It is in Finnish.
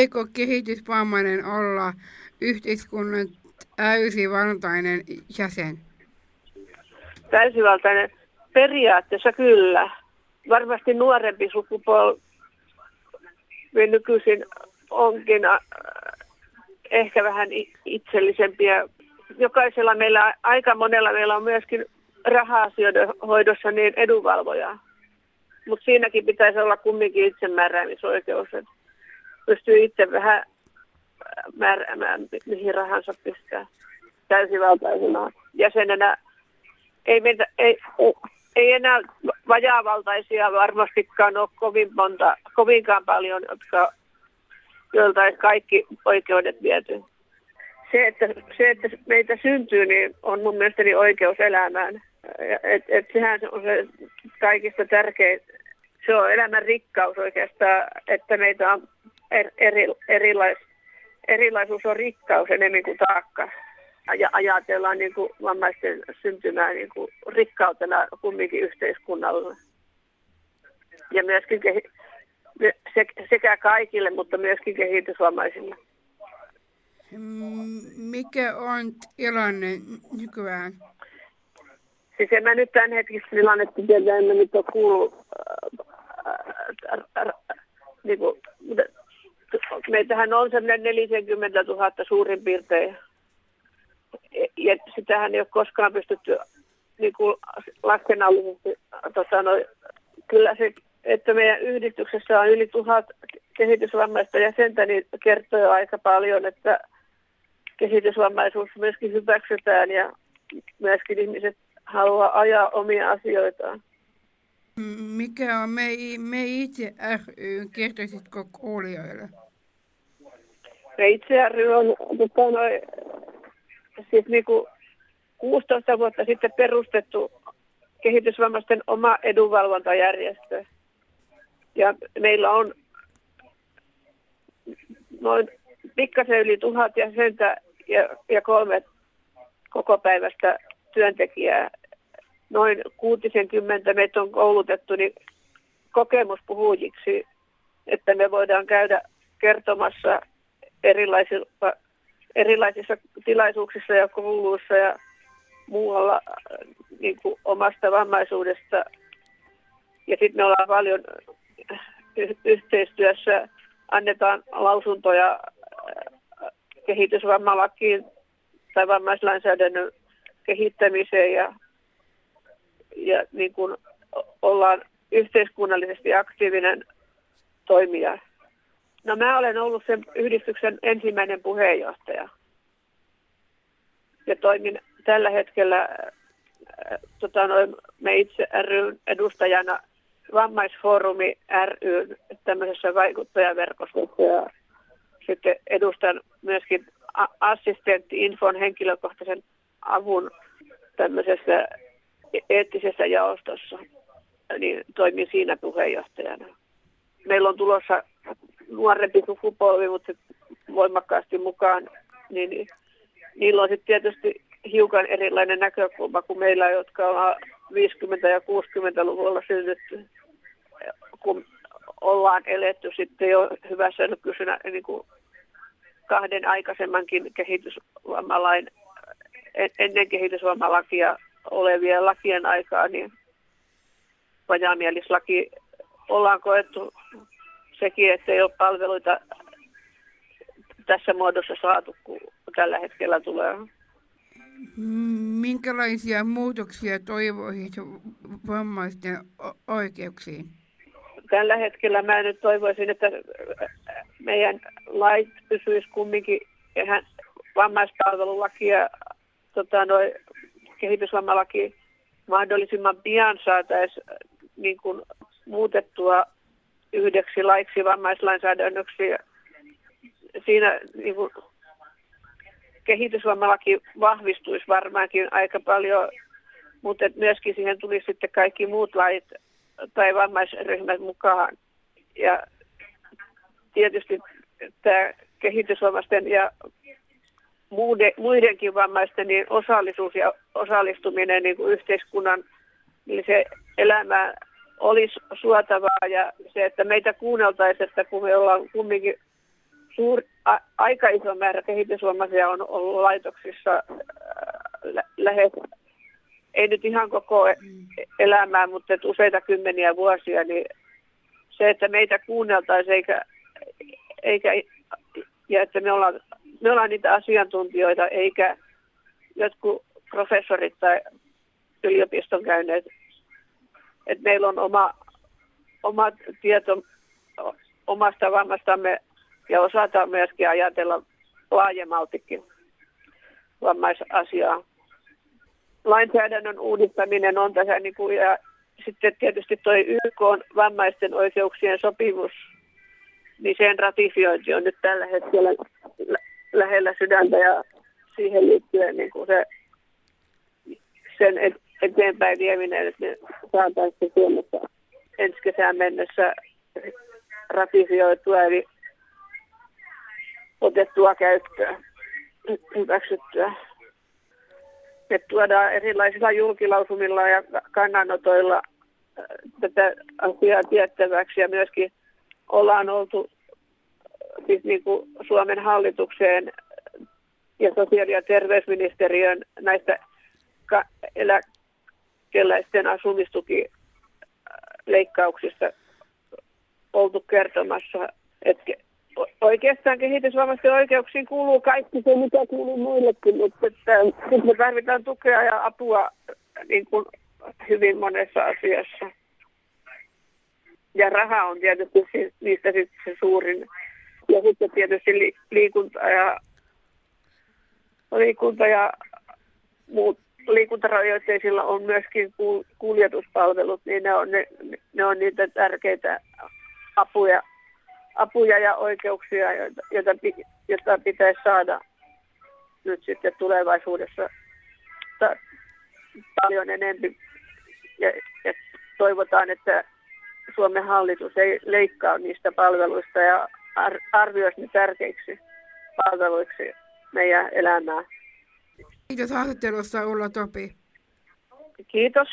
Eikö kehitysvammainen olla yhteiskunnan täysivaltainen jäsen? Täysivaltainen periaatteessa kyllä. Varmasti nuorempi sukupolvi nykyisin onkin ehkä vähän itsellisempiä. Jokaisella meillä, aika monella meillä on myöskin raha-asioiden hoidossa niin edunvalvojaa. Mutta siinäkin pitäisi olla kumminkin itsemääräämisoikeus, pystyy itse vähän määräämään, mihin rahansa pistää täysivaltaisena jäsenenä. Ei, meitä, ei, ei enää vajaavaltaisia varmastikaan ole kovin monta, kovinkaan paljon, jotka, joilta kaikki oikeudet viety. Se että, se, että meitä syntyy, niin on mun mielestäni oikeus elämään. Et, et sehän on se kaikista tärkein. Se on elämän rikkaus oikeastaan, että meitä on er, eri, erilais, erilaisuus on rikkaus enemmän kuin taakka. Ja ajatellaan niin kuin vammaisten syntymää niin kuin rikkautena kumminkin yhteiskunnalle. Ja myöskin kehi, sekä kaikille, mutta myöskin kehitysvammaisille. Mikä on tilanne nykyään? Siis en mä nyt tämän hetkistä tilannetta tiedä, en mä nyt ole kuullut, äh, äh, äh, niin kuin, meitähän on semmoinen 40 000 suurin piirtein. Ja sitähän ei ole koskaan pystytty niin kuin laskennallisesti, tota, no, kyllä se, että meidän yhdistyksessä on yli tuhat kehitysvammaista jäsentä, niin kertoo jo aika paljon, että kehitysvammaisuus myöskin hyväksytään ja myöskin ihmiset haluaa ajaa omia asioitaan. Mikä on me, me itse ry, kertoisitko kuulijoille? Me itse on tota, noi, siis niinku 16 vuotta sitten perustettu kehitysvammaisten oma edunvalvontajärjestö. Ja meillä on noin pikkasen yli tuhat jäsentä ja, ja kolme koko päivästä työntekijää. Noin 60 meitä on koulutettu niin kokemuspuhujiksi, että me voidaan käydä kertomassa erilaisissa, erilaisissa tilaisuuksissa ja kouluissa ja muualla niin kuin omasta vammaisuudesta. Ja sitten me ollaan paljon yhteistyössä, annetaan lausuntoja kehitysvammalakiin tai vammaislainsäädännön kehittämiseen ja, ja niin kuin ollaan yhteiskunnallisesti aktiivinen toimija. No mä olen ollut sen yhdistyksen ensimmäinen puheenjohtaja. Ja toimin tällä hetkellä äh, tota noin, me itse ryn edustajana Vammaisfoorumi ry tämmöisessä vaikuttajaverkostossa ja sitten edustan myöskin assistentti Infon henkilökohtaisen avun tämmöisessä eettisessä jaostossa, niin toimin siinä puheenjohtajana. Meillä on tulossa nuorempi sukupolvi, mutta voimakkaasti mukaan, niin niillä on sitten tietysti hiukan erilainen näkökulma kuin meillä, jotka on 50- ja 60-luvulla synnytty, kun ollaan eletty sitten jo hyvässä nykyisenä niin kuin kahden aikaisemmankin kehitysvammalain, ennen kehitysvammalakia olevien lakien aikaa, niin vajaamielislaki ollaan koettu sekin, että ei ole palveluita tässä muodossa saatu, kun tällä hetkellä tulee. Minkälaisia muutoksia toivoisit vammaisten oikeuksiin? Tällä hetkellä mä nyt toivoisin, että meidän lait pysyisi kumminkin ihan vammaispalvelulaki ja tota, noi, kehitysvammalaki mahdollisimman pian saataisiin niin kuin, muutettua yhdeksi laiksi vammaislainsäädännöksi. Siinä niin kuin, kehitysvammalaki vahvistuisi varmaankin aika paljon, mutta myöskin siihen tuli sitten kaikki muut lait tai vammaisryhmät mukaan. Ja tietysti tämä kehitysvammaisten ja muidenkin vammaisten niin osallisuus ja osallistuminen niin kuin yhteiskunnan niin se elämä olisi suotavaa ja se, että meitä kuunneltaisiin, että kun me ollaan kumminkin suur, a, aika iso määrä kehitysvammaisia on ollut laitoksissa ää, lä, lähes, ei nyt ihan koko elämää, mutta useita kymmeniä vuosia, niin se, että meitä kuunneltaisiin eikä, eikä ja että me ollaan, me ollaan niitä asiantuntijoita, eikä jotkut professorit tai yliopiston käyneet. Että meillä on oma, oma tieto omasta vammastamme ja osataan myöskin ajatella laajemmaltikin vammaisasiaa. Lainsäädännön uudistaminen on tässä, niin kuin, ja sitten tietysti tuo YK on vammaisten oikeuksien sopimus, niin sen ratifiointi on nyt tällä hetkellä lähellä sydäntä ja siihen liittyen niin kuin se, sen eteenpäin vieminen, että me saataisiin Suomessa ensi kesään mennessä ratifioitua eli otettua käyttöön, hyväksyttyä. Me tuodaan erilaisilla julkilausumilla ja kannanotoilla äh, tätä asiaa tiettäväksi ja myöskin ollaan oltu siis niin kuin Suomen hallitukseen ja sosiaali- ja terveysministeriön näistä eläkeläisten asumistukileikkauksista oltu kertomassa, että oikeastaan kehitysvammaisten oikeuksiin kuuluu kaikki se, mitä kuuluu muillekin, mutta että me tarvitaan tukea ja apua niin kuin hyvin monessa asiassa. Ja raha on tietysti niistä sitten se suurin. Ja sitten tietysti liikunta ja, liikunta ja muut liikuntarajoitteisilla on myöskin kuljetuspalvelut, niin ne on, ne, ne on niitä tärkeitä apuja, apuja ja oikeuksia, joita, joita, joita pitäisi saada nyt sitten tulevaisuudessa ta, paljon enemmän. Ja, ja toivotaan, että Suomen hallitus ei leikkaa niistä palveluista ja ar, arvioisi ne tärkeiksi palveluiksi meidän elämää. Kiitos haastattelusta Ulla Topi. Kiitos.